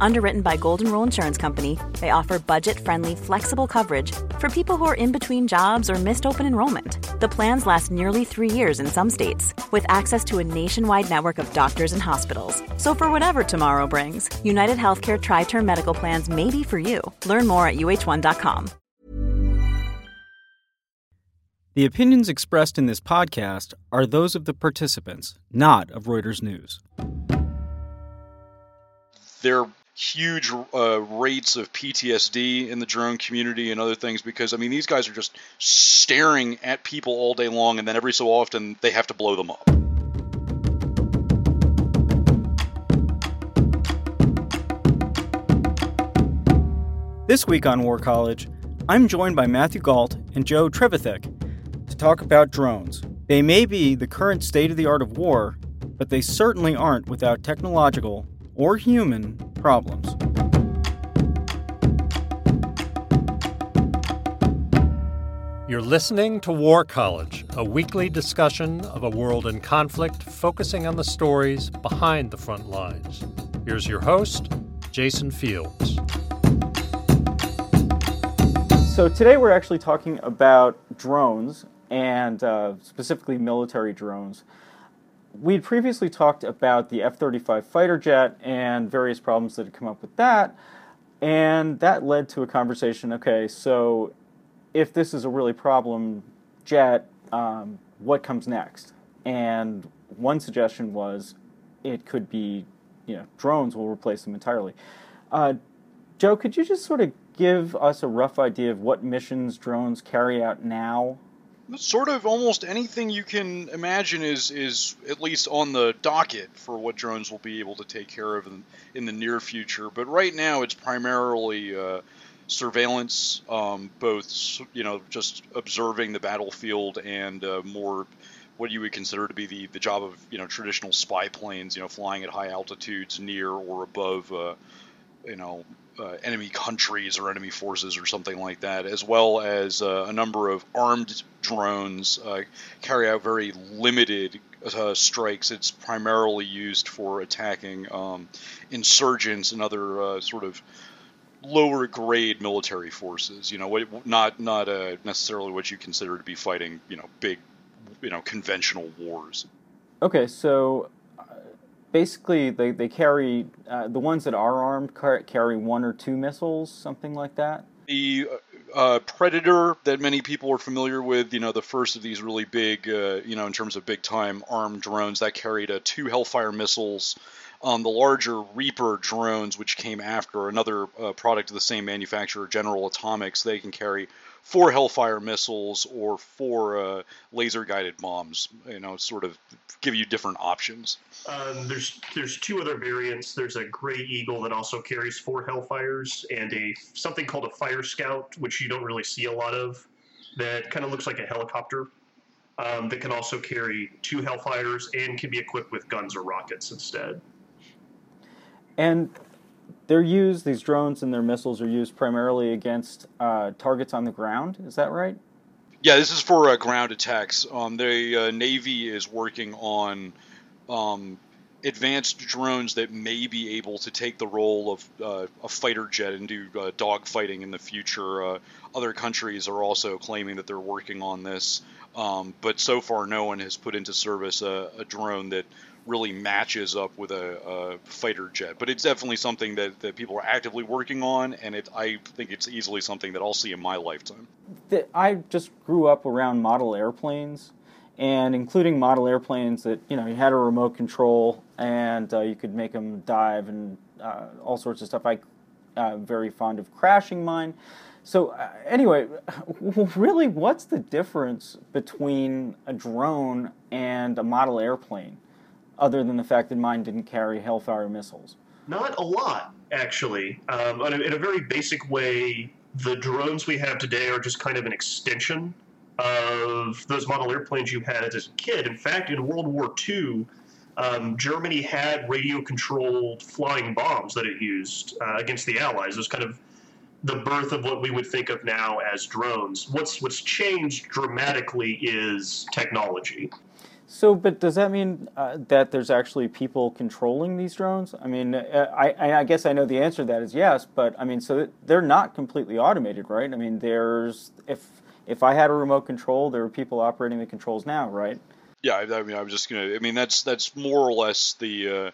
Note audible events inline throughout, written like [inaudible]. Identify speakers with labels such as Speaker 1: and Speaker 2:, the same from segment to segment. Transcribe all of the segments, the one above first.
Speaker 1: Underwritten by Golden Rule Insurance Company, they offer budget-friendly, flexible coverage for people who are in between jobs or missed open enrollment. The plans last nearly three years in some states, with access to a nationwide network of doctors and hospitals. So for whatever tomorrow brings, United Healthcare Tri-Term Medical Plans may be for you. Learn more at uh1.com.
Speaker 2: The opinions expressed in this podcast are those of the participants, not of Reuters News.
Speaker 3: They're huge uh, rates of PTSD in the drone community and other things because I mean these guys are just staring at people all day long and then every so often they have to blow them up.
Speaker 2: This week on War College, I'm joined by Matthew Gault and Joe Trevithick to talk about drones. They may be the current state of the art of war, but they certainly aren't without technological or human problems.
Speaker 4: You're listening to War College, a weekly discussion of a world in conflict focusing on the stories behind the front lines. Here's your host, Jason Fields.
Speaker 2: So, today we're actually talking about drones and uh, specifically military drones we'd previously talked about the F 35 fighter jet and various problems that had come up with that. And that led to a conversation okay, so if this is a really problem jet, um, what comes next? And one suggestion was it could be, you know, drones will replace them entirely. Uh, Joe, could you just sort of give us a rough idea of what missions drones carry out now
Speaker 3: sort of almost anything you can imagine is is at least on the docket for what drones will be able to take care of in, in the near future. But right now, it's primarily uh, surveillance, um, both you know just observing the battlefield and uh, more what you would consider to be the, the job of you know traditional spy planes, you know flying at high altitudes near or above uh, you know uh, enemy countries or enemy forces or something like that, as well as uh, a number of armed drones uh, carry out very limited uh, strikes. It's primarily used for attacking um, insurgents and other sort of lower grade military forces. You know, not not necessarily what you consider to be fighting. You know, big, you know, conventional wars.
Speaker 2: Okay, so basically they, they carry uh, the ones that are armed carry one or two missiles something like that.
Speaker 3: The uh, predator that many people are familiar with you know the first of these really big uh, you know in terms of big time armed drones that carried uh, two hellfire missiles um, the larger Reaper drones, which came after another uh, product of the same manufacturer, General Atomics, they can carry four Hellfire missiles or four uh, laser guided bombs. You know, sort of give you different options.
Speaker 5: Um, there's there's two other variants. There's a Gray Eagle that also carries four Hellfires, and a something called a Fire Scout, which you don't really see a lot of. That kind of looks like a helicopter. Um, that can also carry two Hellfires and can be equipped with guns or rockets instead.
Speaker 2: And they're used, these drones and their missiles are used primarily against uh, targets on the ground. Is that right?
Speaker 3: Yeah, this is for uh, ground attacks. Um, the uh, Navy is working on um, advanced drones that may be able to take the role of uh, a fighter jet and do uh, dogfighting in the future. Uh, other countries are also claiming that they're working on this, um, but so far no one has put into service a, a drone that really matches up with a, a, fighter jet. But it's definitely something that, that people are actively working on, and it, I think it's easily something that I'll see in my lifetime.
Speaker 2: I just grew up around model airplanes, and including model airplanes that you know you had a remote control and uh, you could make them dive and uh, all sorts of stuff. I uh, very fond of crashing mine. So uh, anyway, [laughs] really, what's the difference between a drone and a model airplane? Other than the fact that mine didn't carry Hellfire missiles?
Speaker 5: Not a lot, actually. Um, in a very basic way, the drones we have today are just kind of an extension of those model airplanes you had as a kid. In fact, in World War II, um, Germany had radio controlled flying bombs that it used uh, against the Allies. It was kind of the birth of what we would think of now as drones. What's what's changed dramatically is technology.
Speaker 2: So, but does that mean uh, that there's actually people controlling these drones? I mean, uh, I, I guess I know the answer to that is yes, but I mean, so they're not completely automated, right? I mean, there's if if I had a remote control, there are people operating the controls now, right?
Speaker 3: Yeah, I, I mean, I'm just gonna. I mean, that's that's more or less the uh,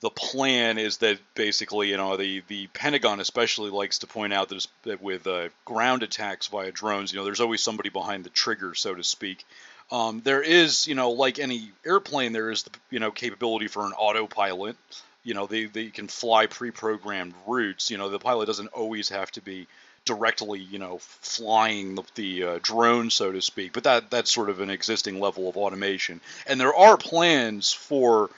Speaker 3: the plan is that basically, you know, the the Pentagon especially likes to point out that, that with uh, ground attacks via drones, you know, there's always somebody behind the trigger, so to speak. Um, there is, you know, like any airplane, there is the you know capability for an autopilot. You know, they they can fly pre-programmed routes. You know, the pilot doesn't always have to be directly, you know, flying the, the uh, drone, so to speak. But that that's sort of an existing level of automation, and there are plans for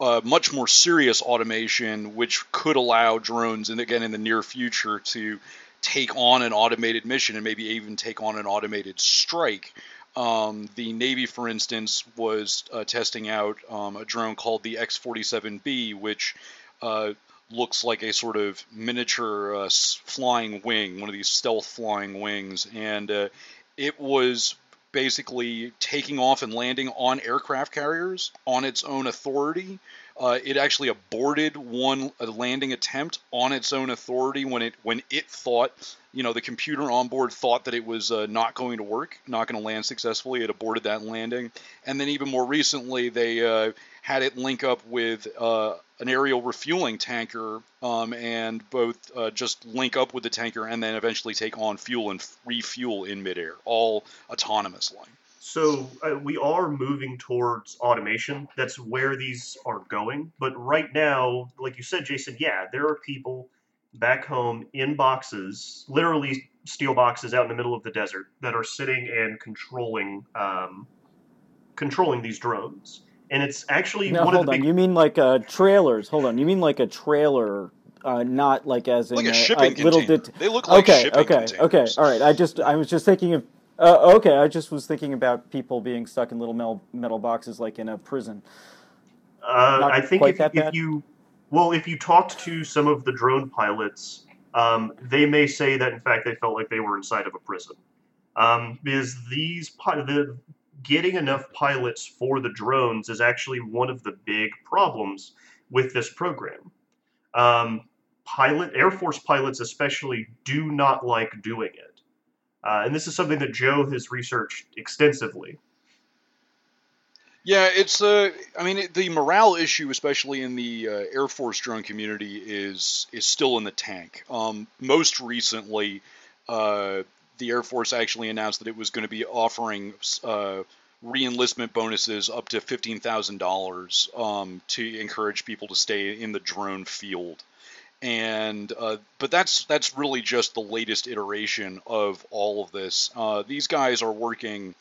Speaker 3: uh, much more serious automation, which could allow drones, and again in the near future, to take on an automated mission and maybe even take on an automated strike. Um, the Navy, for instance, was uh, testing out um, a drone called the X 47B, which uh, looks like a sort of miniature uh, flying wing, one of these stealth flying wings. And uh, it was basically taking off and landing on aircraft carriers on its own authority. Uh, it actually aborted one landing attempt on its own authority when it when it thought, you know, the computer on board thought that it was uh, not going to work, not going to land successfully. It aborted that landing, and then even more recently, they uh, had it link up with uh, an aerial refueling tanker um, and both uh, just link up with the tanker and then eventually take on fuel and refuel in midair, all autonomously.
Speaker 5: So uh, we are moving towards automation. That's where these are going. But right now, like you said, Jason, yeah, there are people back home in boxes, literally steel boxes out in the middle of the desert, that are sitting and controlling um, controlling these drones and it's actually
Speaker 2: now,
Speaker 5: one
Speaker 2: hold
Speaker 5: of the
Speaker 2: on.
Speaker 5: big...
Speaker 2: You mean like uh, trailers? Hold on. You mean like a trailer, uh, not like as
Speaker 3: like
Speaker 2: in
Speaker 3: a, shipping
Speaker 2: little.
Speaker 3: Det- they look like
Speaker 2: okay,
Speaker 3: shipping
Speaker 2: okay,
Speaker 3: containers.
Speaker 2: okay. All right. I just I was just thinking of. Uh, okay, I just was thinking about people being stuck in little metal, metal boxes like in a prison.
Speaker 5: Uh, I think if, if you, well, if you talked to some of the drone pilots, um, they may say that in fact they felt like they were inside of a prison, um, because these the getting enough pilots for the drones is actually one of the big problems with this program. Um, pilot Air Force pilots especially do not like doing it, uh, and this is something that Joe has researched extensively.
Speaker 3: Yeah, it's uh, I mean, it, the morale issue, especially in the uh, Air Force drone community, is is still in the tank. Um, most recently, uh, the Air Force actually announced that it was going to be offering uh, re-enlistment bonuses up to fifteen thousand dollars um, to encourage people to stay in the drone field. And uh, but that's that's really just the latest iteration of all of this. Uh, these guys are working.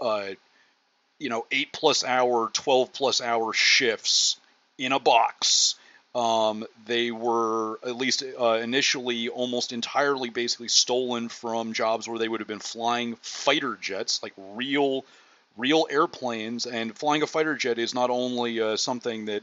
Speaker 3: Uh, you know, eight plus hour, 12 plus hour shifts in a box. Um, they were, at least uh, initially, almost entirely basically stolen from jobs where they would have been flying fighter jets, like real, real airplanes. And flying a fighter jet is not only uh, something that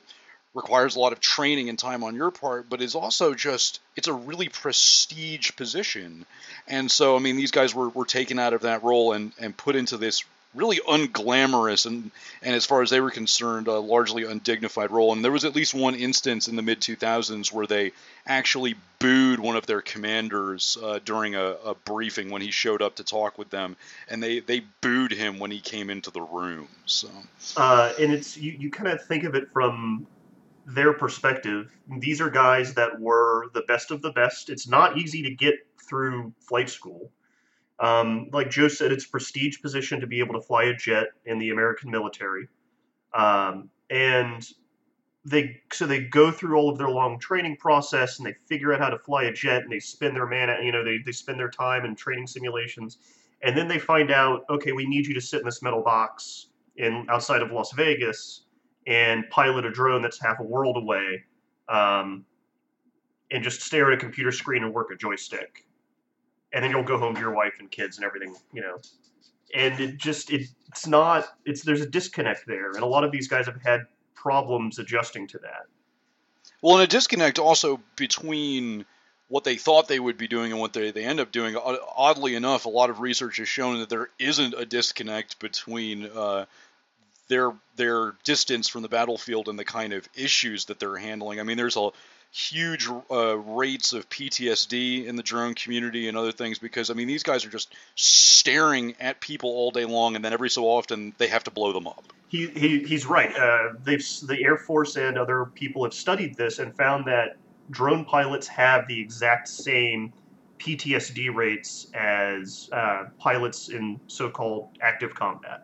Speaker 3: requires a lot of training and time on your part, but is also just it's a really prestige position. And so, I mean, these guys were, were taken out of that role and, and put into this really unglamorous and, and as far as they were concerned, a largely undignified role. And there was at least one instance in the mid 2000s where they actually booed one of their commanders uh, during a, a briefing when he showed up to talk with them, and they, they booed him when he came into the room. So,
Speaker 5: uh, and it's you, you kind of think of it from their perspective. These are guys that were the best of the best. It's not easy to get through flight school. Um, like Joe said, it's a prestige position to be able to fly a jet in the American military. Um, and they so they go through all of their long training process and they figure out how to fly a jet and they spend their man you know they, they spend their time in training simulations and then they find out okay we need you to sit in this metal box in outside of las vegas and pilot a drone that's half a world away um, and just stare at a computer screen and work a joystick and then you'll go home to your wife and kids and everything, you know. And it just it, it's not it's there's a disconnect there, and a lot of these guys have had problems adjusting to that.
Speaker 3: Well, and a disconnect also between what they thought they would be doing and what they, they end up doing. Oddly enough, a lot of research has shown that there isn't a disconnect between uh, their their distance from the battlefield and the kind of issues that they're handling. I mean, there's a huge uh, rates of PTSD in the drone community and other things because I mean these guys are just staring at people all day long, and then every so often they have to blow them up.
Speaker 5: He, he he's right. Uh, they've the Air Force and other people have studied this and found that drone pilots have the exact same PTSD rates as uh, pilots in so-called active combat.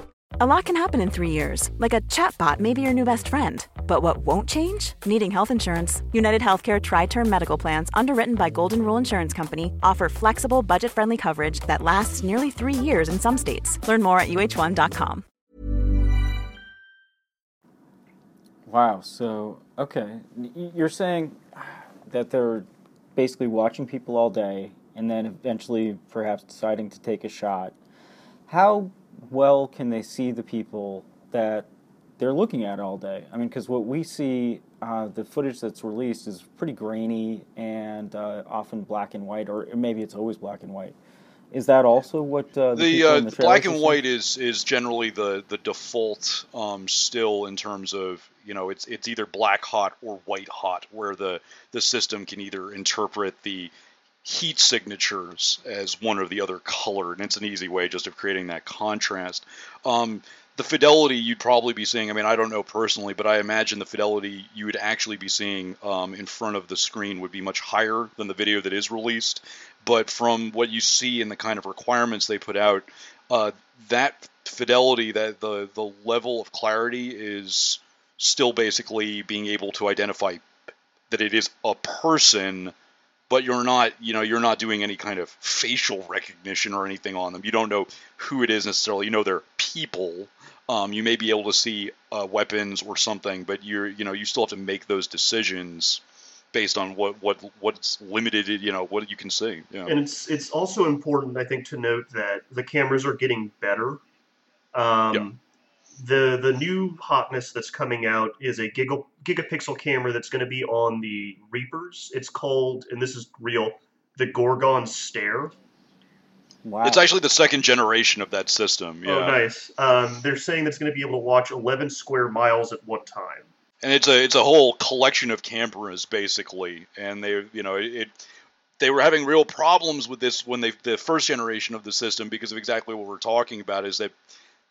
Speaker 1: A lot can happen in 3 years. Like a chatbot may be your new best friend. But what won't change? Needing health insurance. United Healthcare tri-term medical plans underwritten by Golden Rule Insurance Company offer flexible, budget-friendly coverage that lasts nearly 3 years in some states. Learn more at uh1.com.
Speaker 2: Wow, so okay, you're saying that they're basically watching people all day and then eventually perhaps deciding to take a shot. How well can they see the people that they're looking at all day? I mean, because what we see, uh, the footage that's released is pretty grainy and uh, often black and white, or maybe it's always black and white. Is that also what uh, the,
Speaker 3: the,
Speaker 2: uh, the
Speaker 3: black and white is is generally the the default um, still in terms of you know it's it's either black hot or white hot where the the system can either interpret the heat signatures as one or the other color, and it's an easy way just of creating that contrast. Um, the fidelity you'd probably be seeing, I mean, I don't know personally, but I imagine the fidelity you would actually be seeing um, in front of the screen would be much higher than the video that is released. But from what you see and the kind of requirements they put out, uh, that fidelity, that the the level of clarity is still basically being able to identify that it is a person but you're not you know you're not doing any kind of facial recognition or anything on them. You don't know who it is necessarily. You know they're people. Um, you may be able to see uh, weapons or something but you're you know you still have to make those decisions based on what what what's limited you know what you can see.
Speaker 5: You know. and it's it's also important i think to note that the cameras are getting better. Um, the the new hotness that's coming out is a giga, gigapixel camera that's going to be on the Reapers. It's called, and this is real, the Gorgon Stare.
Speaker 3: Wow. It's actually the second generation of that system. Yeah.
Speaker 5: Oh, nice. Um, they're saying that's going to be able to watch 11 square miles at one time.
Speaker 3: And it's a it's a whole collection of cameras basically, and they you know it, they were having real problems with this when they the first generation of the system because of exactly what we're talking about is that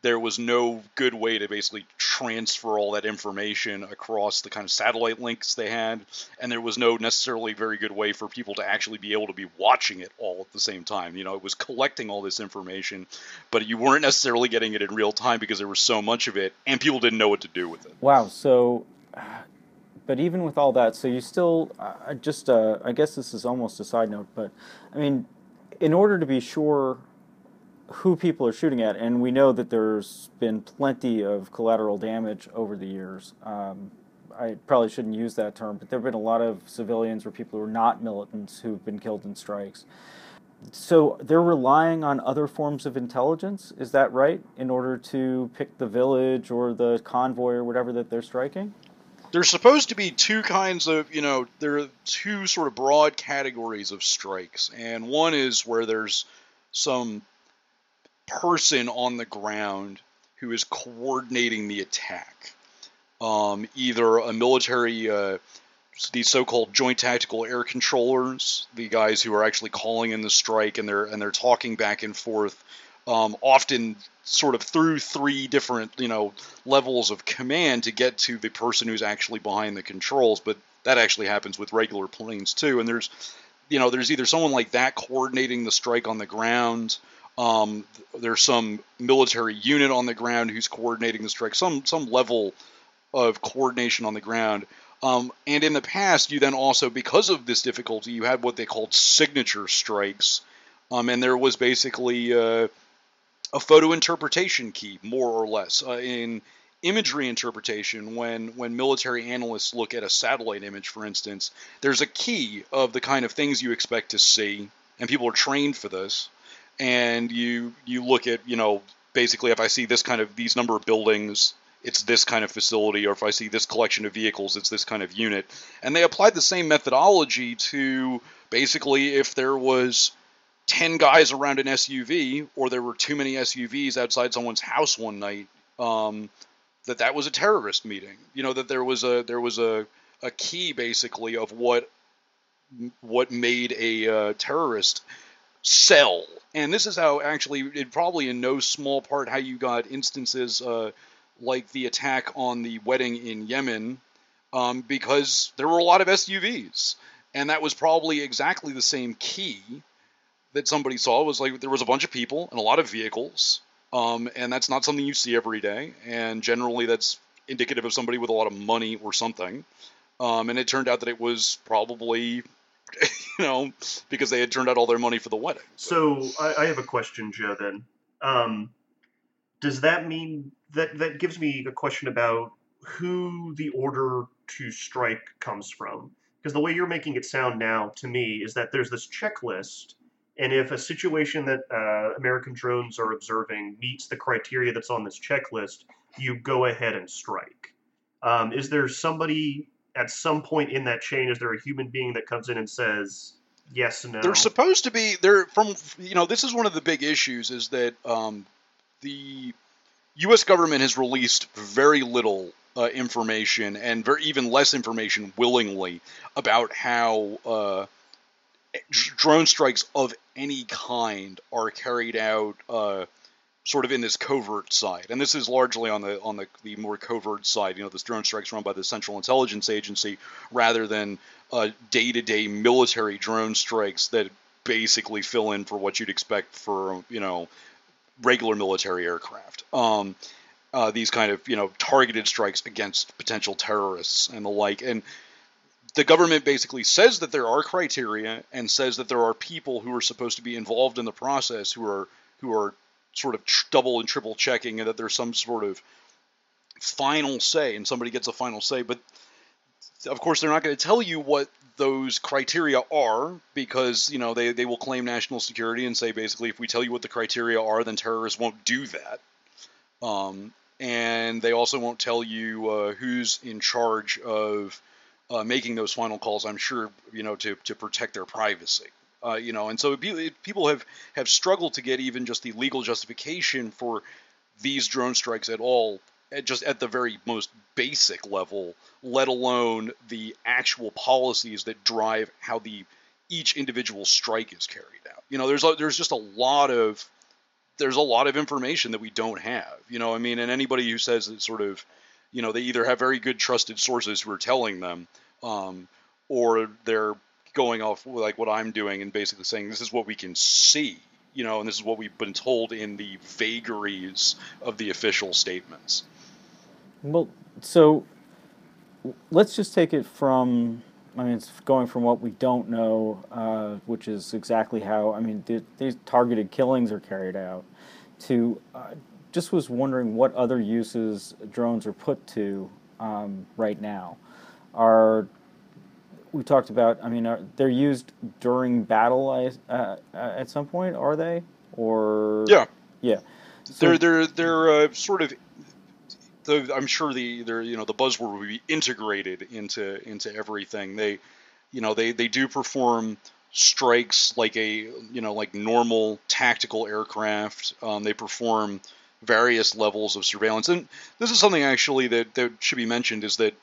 Speaker 3: there was no good way to basically transfer all that information across the kind of satellite links they had, and there was no necessarily very good way for people to actually be able to be watching it all at the same time. You know, it was collecting all this information, but you weren't necessarily getting it in real time because there was so much of it, and people didn't know what to do with it.
Speaker 2: Wow. So, but even with all that, so you still uh, just uh, I guess this is almost a side note, but I mean, in order to be sure who people are shooting at, and we know that there's been plenty of collateral damage over the years. Um, I probably shouldn't use that term, but there have been a lot of civilians or people who are not militants who've been killed in strikes. So they're relying on other forms of intelligence, is that right, in order to pick the village or the convoy or whatever that they're striking?
Speaker 3: There's supposed to be two kinds of, you know, there are two sort of broad categories of strikes. And one is where there's some person on the ground who is coordinating the attack. Um, either a military, uh, these so-called joint tactical air controllers, the guys who are actually calling in the strike, and they're and they're talking back and forth, um, often sort of through three different you know levels of command to get to the person who's actually behind the controls. But that actually happens with regular planes too. And there's, you know, there's either someone like that coordinating the strike on the ground. Um, there's some military unit on the ground who's coordinating the strike. Some some level of coordination on the ground. Um, and in the past, you then also, because of this difficulty, you had what they called signature strikes. Um, and there was basically uh, a photo interpretation key, more or less. Uh, in imagery interpretation, when, when military analysts look at a satellite image, for instance, there's a key of the kind of things you expect to see, and people are trained for this. And you you look at you know basically if I see this kind of these number of buildings it's this kind of facility, or if I see this collection of vehicles, it's this kind of unit. And they applied the same methodology to basically if there was 10 guys around an SUV, or there were too many SUVs outside someone's house one night, um, that that was a terrorist meeting. You know that there was a there was a a key basically of what what made a uh, terrorist cell. And this is how actually, it probably in no small part, how you got instances uh, like the attack on the wedding in Yemen, um, because there were a lot of SUVs, and that was probably exactly the same key that somebody saw. Was like there was a bunch of people and a lot of vehicles, um, and that's not something you see every day, and generally that's indicative of somebody with a lot of money or something. Um, and it turned out that it was probably [laughs] you know, because they had turned out all their money for the wedding.
Speaker 5: So I, I have a question, Joe. Then, um, does that mean that that gives me a question about who the order to strike comes from? Because the way you're making it sound now to me is that there's this checklist, and if a situation that uh, American drones are observing meets the criteria that's on this checklist, you go ahead and strike. Um, is there somebody at some point in that chain? Is there a human being that comes in and says, yes, no?
Speaker 3: They're supposed to be there from you know this is one of the big issues is that um, the U.S. government has released very little uh, information and very even less information willingly about how uh, drone strikes of any kind are carried out. Uh, sort of in this covert side, and this is largely on the on the, the more covert side. You know, this drone strikes run by the Central Intelligence Agency rather than day to day military drone strikes that basically fill in for what you'd expect for you know regular military aircraft. Um, uh, these kind of you know targeted strikes against potential terrorists and the like, and the government basically says that there are criteria and says that there are people who are supposed to be involved in the process who are who are sort of tr- double and triple checking and that there's some sort of final say and somebody gets a final say. But of course they're not going to tell you what those criteria are because you know they, they will claim national security and say basically if we tell you what the criteria are then terrorists won't do that. Um, and they also won't tell you uh, who's in charge of uh, making those final calls i'm sure you know to, to protect their privacy uh, you know and so people have have struggled to get even just the legal justification for these drone strikes at all just at the very most basic level, let alone the actual policies that drive how the each individual strike is carried out. You know, there's a, there's just a lot of there's a lot of information that we don't have. You know, I mean, and anybody who says that sort of, you know, they either have very good trusted sources who are telling them, um, or they're going off like what I'm doing and basically saying this is what we can see. You know, and this is what we've been told in the vagaries of the official statements.
Speaker 2: Well, so let's just take it from. I mean, it's going from what we don't know, uh, which is exactly how. I mean, th- these targeted killings are carried out. To uh, just was wondering what other uses drones are put to um, right now. Are we talked about? I mean, are, they're used during battle uh, uh, at some point. Are they? Or
Speaker 3: yeah,
Speaker 2: yeah.
Speaker 3: So, they're they're they're uh, sort of the, I'm sure the there you know the buzzword will be integrated into into everything. They you know they they do perform strikes like a you know like normal tactical aircraft. Um, they perform various levels of surveillance, and this is something actually that that should be mentioned is that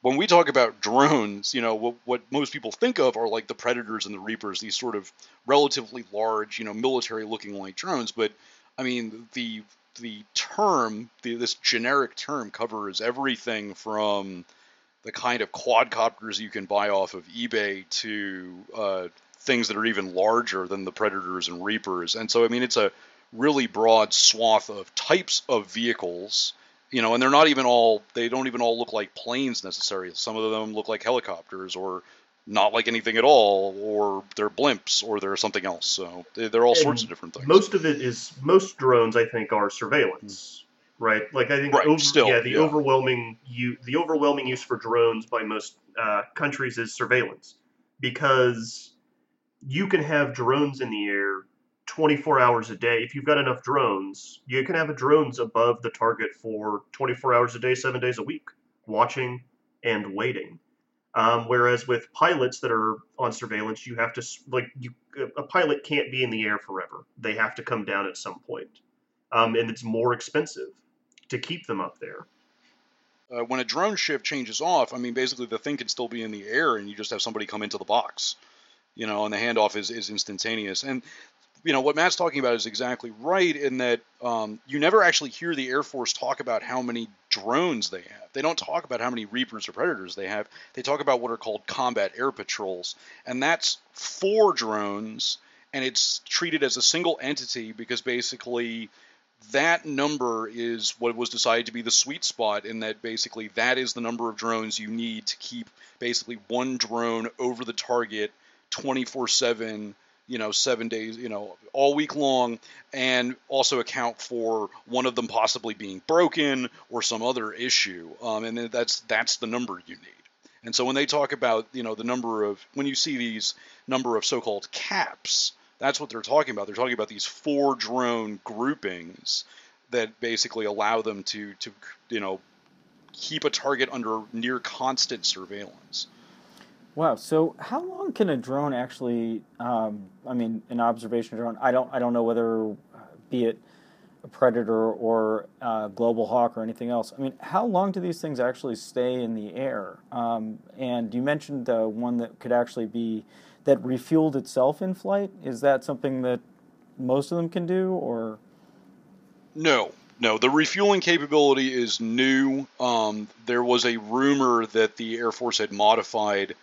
Speaker 3: when we talk about drones, you know, what, what, most people think of are like the Predators and the Reapers, these sort of relatively large, you know, military looking like drones. But I mean, the the term, the, this generic term, covers everything from the kind of quadcopters you can buy off of eBay to uh, things that are even larger than the Predators and Reapers. And so, I mean, it's a really broad swath of types of vehicles you know and they're not even all they don't even all look like planes necessarily some of them look like helicopters or not like anything at all or they're blimps or they're something else so they're all
Speaker 5: And
Speaker 3: sorts of different things
Speaker 5: Most of it is most drones, I think, are surveillance, right? Like I think,
Speaker 3: Right,
Speaker 5: over,
Speaker 3: still,
Speaker 5: yeah, the
Speaker 3: yeah.
Speaker 5: overwhelming you the overwhelming use for drones by most uh, countries is surveillance, because you can have drones in the air 24 hours a day. If you've got enough drones, you can have drones above the target for 24 hours a day, seven days a week, watching and waiting. Um, whereas with pilots that are on surveillance, you have to like you a pilot can't be in the air forever. They have to come down at some point, um, and it's more expensive to keep them up there.
Speaker 3: uh, when a drone shift changes off, I mean, basically the thing can still be in the air, and you just have somebody come into the box, you know, and the handoff is, is instantaneous. And you know what Matt's talking about is exactly right in that um, you never actually hear the Air Force talk about how many drones they have. They don't talk about how many Reapers or Predators they have. They talk about what are called combat air patrols, and that's four drones, and it's treated as a single entity because basically that number is what was decided to be the sweet spot in that basically that is the number of drones you need to keep basically one drone over the target 24/7 you know 7 days you know all week long and also account for one of them possibly being broken or some other issue um, and that's that's the number you need and so when they talk about you know the number of when you see these number of so-called caps that's what they're talking about. They're talking about these four drone groupings that basically allow them to to you know keep a target under near constant surveillance.
Speaker 2: Wow. So, how long can a drone actually? Um, I mean, an observation drone. I don't. I don't know whether, uh, be it a predator or a global hawk or anything else. I mean, how long do these things actually stay in the air? Um, and you mentioned uh, one that could actually be that refueled itself in flight. Is that something that most of them can do, or?
Speaker 3: No, no. The refueling capability is new. Um, there was a rumor that the Air Force had modified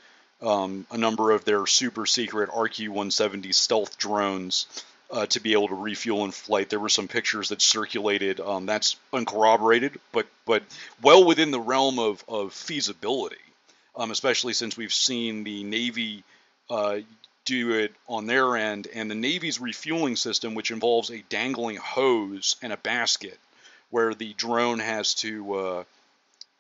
Speaker 3: um, a number of their super secret RQ-170 stealth drones uh, to be able to refuel in flight. There were some pictures that circulated. Um, that's uncorroborated, but but well within the realm of of feasibility. Um, especially since we've seen the Navy uh, do it on their end, and the Navy's refueling system, which involves a dangling hose and a basket, where the drone has to uh,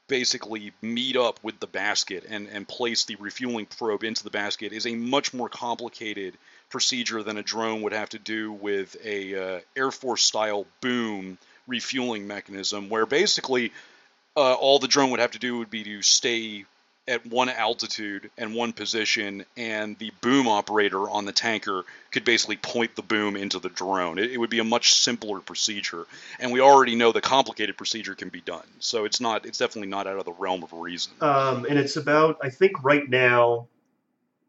Speaker 3: basically meet up with the basket and, and place the refueling probe into the basket, is a much more complicated procedure than a drone would have to do with a uh, Air Force style boom refueling mechanism, where basically uh, all the drone would have to do would be to stay at one altitude and one position, and the boom operator on the tanker could basically point the boom into the drone. It, it would be a much simpler procedure, and we already know the complicated procedure can be done. So it's not, it's definitely not out of the realm of reason.
Speaker 5: Um, and it's about, I think right now,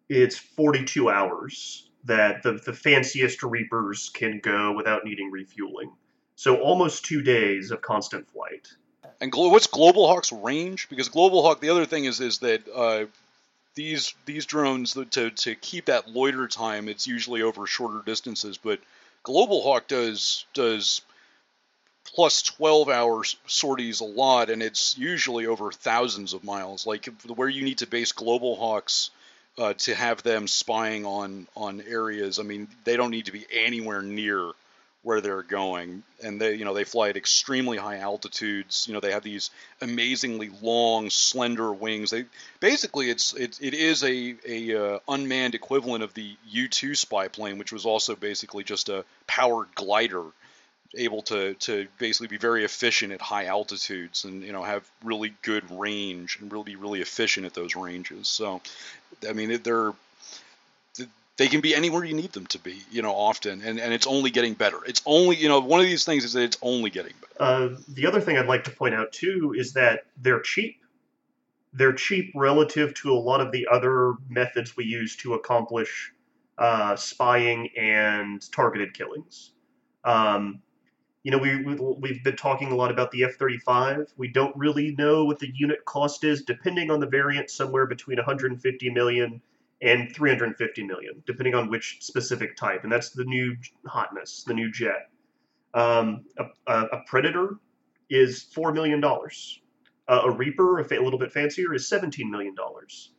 Speaker 5: it's 42 hours that the, the fanciest Reapers can go without needing refueling. So almost two days of constant flight.
Speaker 3: And glo- what's Global Hawk's range? Because Global Hawk, the other thing is is that uh, these these drones to to keep that loiter time, it's usually over shorter distances. But Global Hawk does does plus 12 hour sorties a lot, and it's usually over thousands of miles. Like where you need to base Global Hawks uh, to have them spying on on areas. I mean, they don't need to be anywhere near where they're going. And they you know they fly at extremely high altitudes. You know they have these amazingly long slender wings. They basically it's it, it is a a uh, unmanned equivalent of the U2 spy plane which was also basically just a powered glider able to to basically be very efficient at high altitudes and you know have really good range and really be really efficient at those ranges. So i mean they're they can be anywhere you need them to be, you know, often, and, and it's only getting better. It's only, you know, one of these things is that it's only getting better.
Speaker 5: Uh, the other thing I'd like to point out too is that they're cheap. They're cheap relative to a lot of the other methods we use to accomplish uh, spying and targeted killings. Um, you know, we, we we've been talking a lot about the F-35. We don't really know what the unit cost is, depending on the variant, somewhere between 150 million and 350 million, depending on which specific type. And that's the new hotness, the new jet. Um, a, a, Predator is four million dollars. Uh, a Reaper, a, a little bit fancier, is 17 million dollars.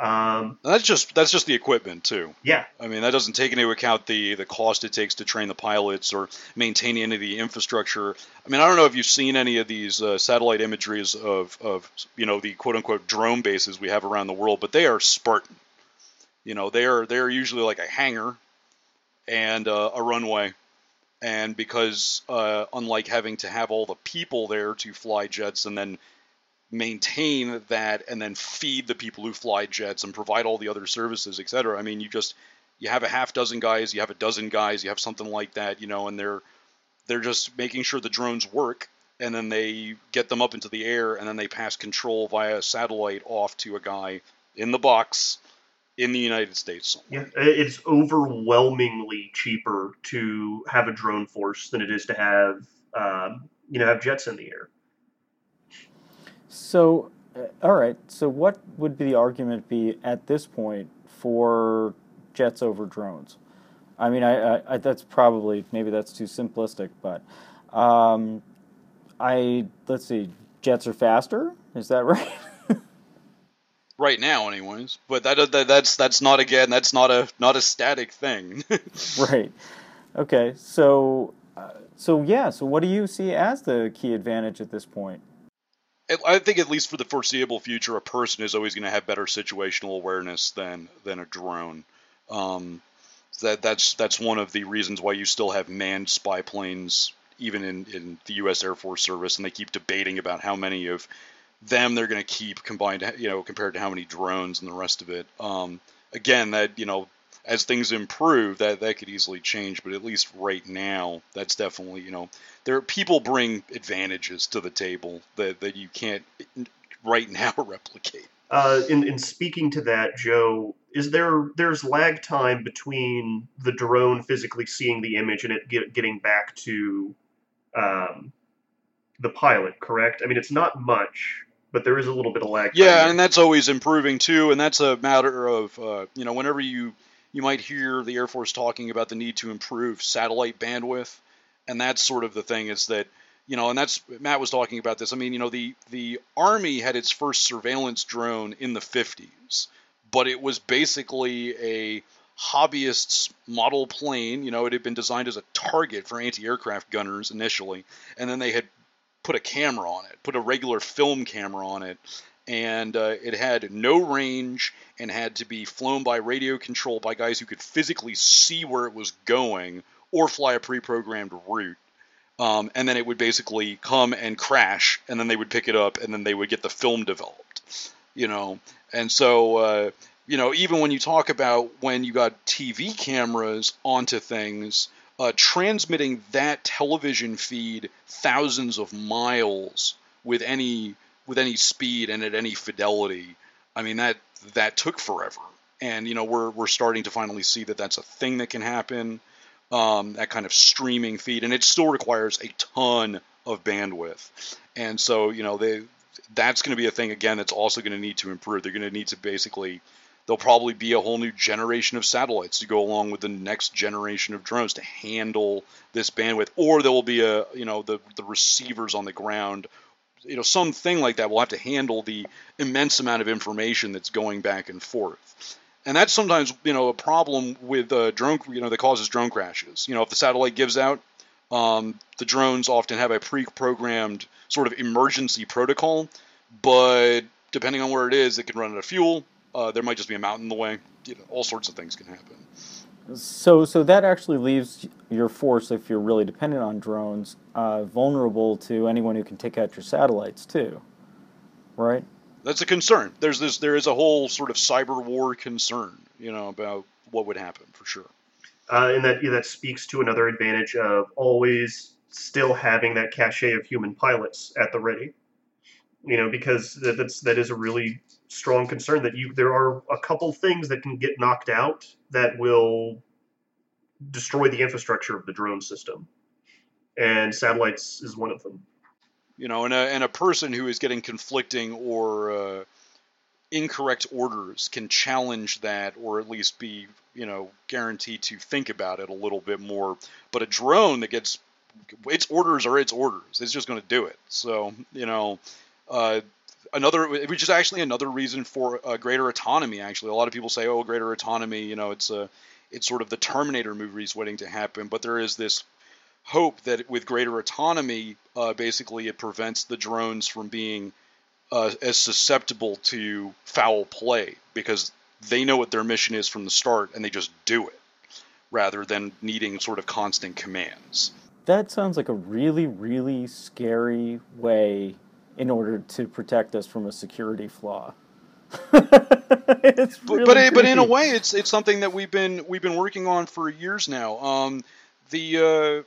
Speaker 5: Um,
Speaker 3: That's just that's just the equipment too.
Speaker 5: yeah,
Speaker 3: I mean, that doesn't take into account the the cost it takes to train the pilots or maintain any of the infrastructure. I mean, I don't know if you've seen any of these uh, satellite imageries of of you know the quote unquote drone bases we have around the world, but they are Spartan. You know, they are they are usually like a hangar and uh, a runway. And because uh, unlike having to have all the people there to fly jets and then maintain that and then feed the people who fly jets and provide all the other services, et cetera. I mean, you just you have a half dozen guys, you have a dozen guys, you have something like that, you know, and they're they're just making sure the drones work and then they get them up into the air and then they pass control via satellite off to a guy in the box in the United States.
Speaker 5: yeah, it's overwhelmingly cheaper to have a drone force than it is to have um, you know have jets in the air.
Speaker 2: So, uh, all right. So, what would be the argument be at this point for jets over drones? I mean, I, I, I that's probably maybe that's too simplistic, but um, I let's see, jets are faster. Is that [laughs] right?
Speaker 3: Right now, anyways, but that, that that's that's not again that's not a not a static thing. [laughs]
Speaker 2: right. Okay. So, uh, so yeah. So, what do you see as the key advantage at this point?
Speaker 3: I think at least for the foreseeable future, a person is always going to have better situational awareness than than a drone. Um, that that's that's one of the reasons why you still have manned spy planes even in, in the U.S. Air Force Service, and they keep debating about how many of them they're going to keep combined, you know, compared to how many drones and the rest of it. Um, again, that you know, as things improve, that that could easily change. But at least right now, that's definitely you know, there people bring advantages to the table that that you can't right now [laughs] replicate.
Speaker 5: Uh, in, in speaking to that, Joe, is there there's lag time between the drone physically seeing the image and it get, getting back to um, the pilot? Correct. I mean, it's not much, but there is a little bit of lag.
Speaker 3: Yeah, and that's always improving too, and that's a matter of uh, you know whenever you you might hear the Air Force talking about the need to improve satellite bandwidth, and that's sort of the thing is that you know, and that's Matt was talking about this. I mean, you know, the the Army had its first surveillance drone in the 50s, but it was basically a hobbyist's model plane. You know, it had been designed as a target for anti-aircraft gunners initially, and then they had put a camera on it, put a regular film camera on it, and uh, it had no range and had to be flown by radio control by guys who could physically see where it was going or fly a pre-programmed route. Um, and then it would basically come and crash, and then they would pick it up, and then they would get the film developed, you know. And so, uh, you know, even when you talk about when you got TV cameras onto things, uh, transmitting that television feed thousands of miles with any with any speed and at any fidelity, I mean that that took forever. And you know, we're we're starting to finally see that that's a thing that can happen um, that kind of streaming feed, and it still requires a ton of bandwidth. And so, you know, they that's going to be a thing again that's also going to need to improve. They're going to need to basically there'll probably be a whole new generation of satellites to go along with the next generation of drones to handle this bandwidth, or there will be a you know the the receivers on the ground. You know, something like that will have to handle the immense amount of information that's going back and forth and that's sometimes you know a problem with uh, drone you know that causes drone crashes you know if the satellite gives out um, the drones often have a pre-programmed sort of emergency protocol but depending on where it is it can run out of fuel uh, there might just be a mountain in the way you know, all sorts of things can happen
Speaker 2: So, so that actually leaves your force, if you're really dependent on drones, uh, vulnerable to anyone who can take out your satellites too, right?
Speaker 3: that's a concern there's this there is a whole sort of cyber war concern you know about what would happen for sure
Speaker 5: uh, and that yeah, that speaks to another advantage of always still having that cachet of human pilots at the ready. You know, because that, that's that is a really strong concern that you there are a couple things that can get knocked out that will destroy the infrastructure of the drone system. and satellites is one of them.
Speaker 3: You know, and a, and a person who is getting conflicting or uh, incorrect orders can challenge that or at least be, you know, guaranteed to think about it a little bit more. But a drone that gets its orders are its orders. It's just going to do it. So, you know, uh, another, which is actually another reason for uh, greater autonomy. Actually, a lot of people say, "Oh, greater autonomy," you know, it's a, it's sort of the Terminator movies waiting to happen. But there is this hope that with greater autonomy, uh, basically, it prevents the drones from being uh, as susceptible to foul play because they know what their mission is from the start and they just do it rather than needing sort of constant commands.
Speaker 2: That sounds like a really, really scary way in order to protect us from a security flaw. [laughs] really
Speaker 3: but but, but in a way, it's it's something that we've been we've been working on for years now. Um, the uh,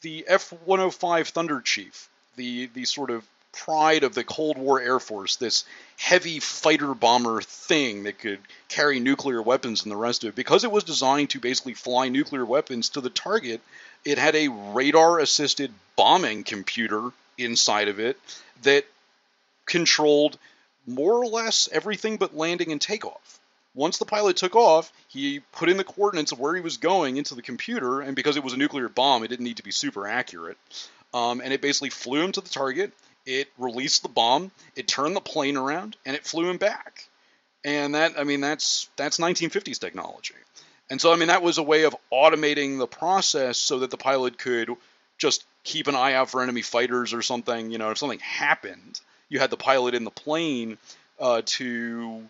Speaker 3: the F-105 Thunderchief, the the sort of pride of the Cold War Air Force, this heavy fighter bomber thing that could carry nuclear weapons and the rest of it, because it was designed to basically fly nuclear weapons to the target, it had a radar assisted bombing computer inside of it that controlled more or less everything but landing and takeoff. Once the pilot took off, he put in the coordinates of where he was going into the computer, and because it was a nuclear bomb, it didn't need to be super accurate. Um, and it basically flew him to the target. It released the bomb, it turned the plane around, and it flew him back. And that, I mean, that's that's 1950s technology. And so, I mean, that was a way of automating the process so that the pilot could just keep an eye out for enemy fighters or something. You know, if something happened, you had the pilot in the plane uh, to,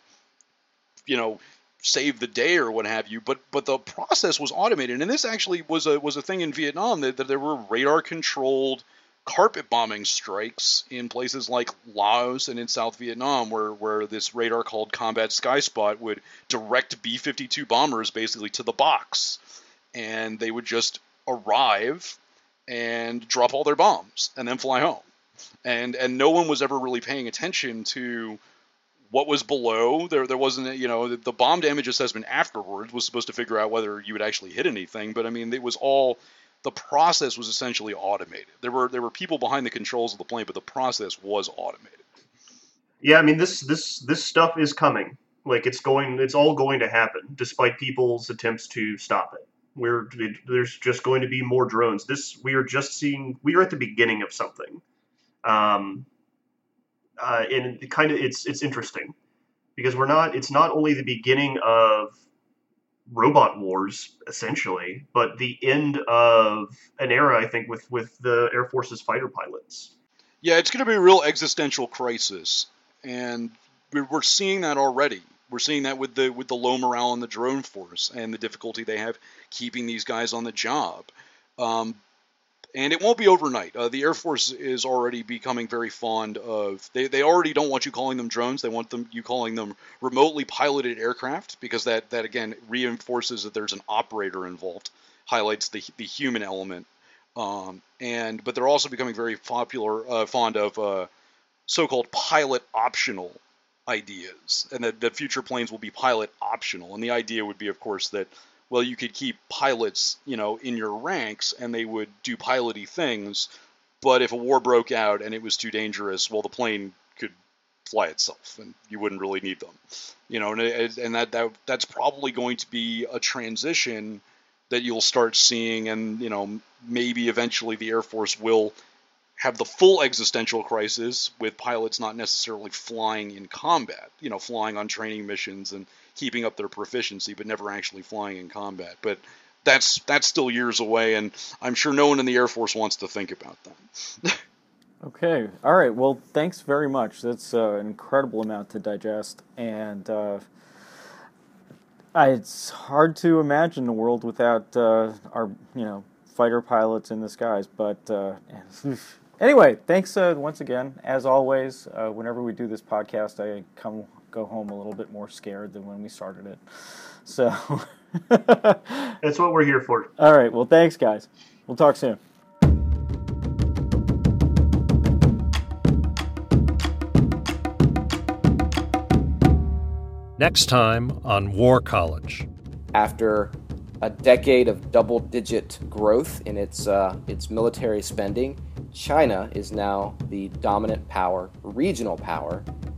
Speaker 3: you know, save the day or what have you. But but the process was automated, and this actually was a was a thing in Vietnam that, that there were radar controlled carpet bombing strikes in places like Laos and in South Vietnam, where, where this radar called Combat Skyspot would direct B 52 bombers basically to the box. And they would just arrive and drop all their bombs and then fly home. And, and no one was ever really paying attention to what was below. There, there wasn't, you know, the, the bomb damage assessment afterwards was supposed to figure out whether you would actually hit anything. But I mean, it was all the process was essentially automated. There were there were people behind the controls of the plane, but the process was automated.
Speaker 5: Yeah, I mean this this this stuff is coming. Like it's going, it's all going to happen, despite people's attempts to stop it. We're it, there's just going to be more drones. This we are just seeing. We are at the beginning of something. Um, uh, and kind of it's it's interesting because we're not. It's not only the beginning of robot wars essentially, but the end of an era, I think, with with the Air Force's fighter pilots.
Speaker 3: Yeah, it's going to be a real existential crisis, and we're seeing that already. We're seeing that with the with the low morale in the drone force and the difficulty they have keeping these guys on the job. Um, and it won't be overnight. Uh, the Air Force is already becoming very fond of. They, they already don't want you calling them drones. They want them you calling them remotely piloted aircraft because that that again reinforces that there's an operator involved, highlights the the human element. Um, and but they're also becoming very popular, uh, fond of uh, so-called pilot optional ideas, and that the future planes will be pilot optional. And the idea would be, of course, that well, you could keep pilots, you know, in your ranks and they would do piloty things. But if a war broke out and it was too dangerous, well, the plane could fly itself and you wouldn't really need them, you know, and, and that, that that's probably going to be a transition that you'll start seeing. And, you know, maybe eventually the Air Force will have the full existential crisis with pilots not necessarily flying in combat, you know, flying on training missions and keeping up their proficiency, but never actually flying in combat. But that's that's still years away, and I'm sure no one in the Air Force wants to think about that. [laughs]
Speaker 2: okay, all right. Well, thanks very much. That's uh, an incredible amount to digest, and uh, it's hard to imagine a world without uh, our you know fighter pilots in the skies. But uh, [laughs] anyway, thanks uh, once again. As always, uh, whenever we do this podcast, I come go home a little bit more scared than when we started it. So [laughs]
Speaker 5: that's what we're here for.
Speaker 2: All right. Well, thanks, guys. We'll talk soon.
Speaker 4: Next time on War College.
Speaker 6: After
Speaker 7: a decade of double-digit growth in its uh, its military spending, China is now the dominant power, regional power,